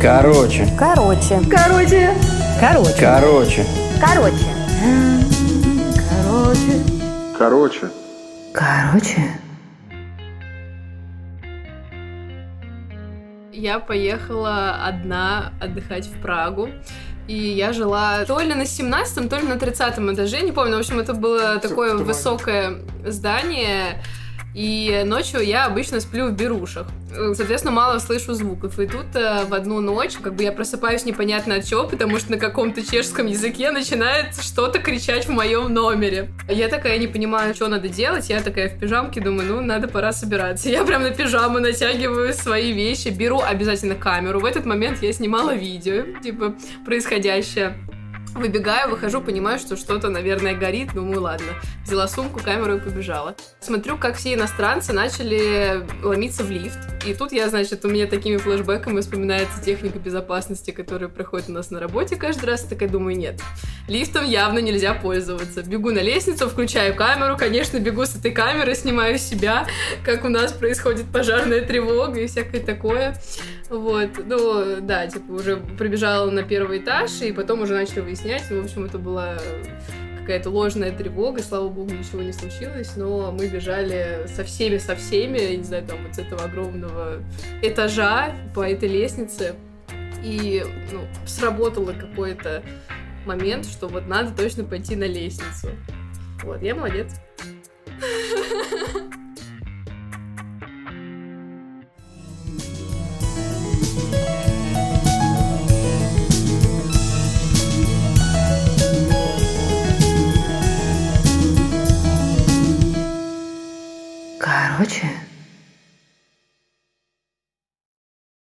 Короче. Короче. Короче. Короче. Короче. Короче. Короче. Короче. Короче. Я поехала одна отдыхать в Прагу. И я жила то ли на 17 то ли на 30 этаже, не помню. В общем, это было такое высокое здание. И ночью я обычно сплю в берушах. Соответственно, мало слышу звуков. И тут э, в одну ночь, как бы я просыпаюсь непонятно от чего, потому что на каком-то чешском языке начинает что-то кричать в моем номере. Я такая не понимаю, что надо делать. Я такая в пижамке думаю, ну, надо пора собираться. Я прям на пижаму натягиваю свои вещи, беру обязательно камеру. В этот момент я снимала видео, типа, происходящее. Выбегаю, выхожу, понимаю, что что-то, наверное, горит. Думаю, ладно. Взяла сумку, камеру и побежала. Смотрю, как все иностранцы начали ломиться в лифт. И тут я, значит, у меня такими флешбэками вспоминается техника безопасности, которая проходит у нас на работе каждый раз. Такая думаю, нет, лифтом явно нельзя пользоваться. Бегу на лестницу, включаю камеру, конечно, бегу с этой камеры, снимаю себя, как у нас происходит пожарная тревога и всякое такое. Вот, ну, да, типа, уже прибежала на первый этаж, и потом уже начали выяснять. И, в общем, это была какая-то ложная тревога, слава богу, ничего не случилось, но мы бежали со всеми, со всеми, я не знаю, там вот с этого огромного этажа по этой лестнице, и, ну, сработало какой-то момент, что вот надо точно пойти на лестницу. Вот, я молодец. 什么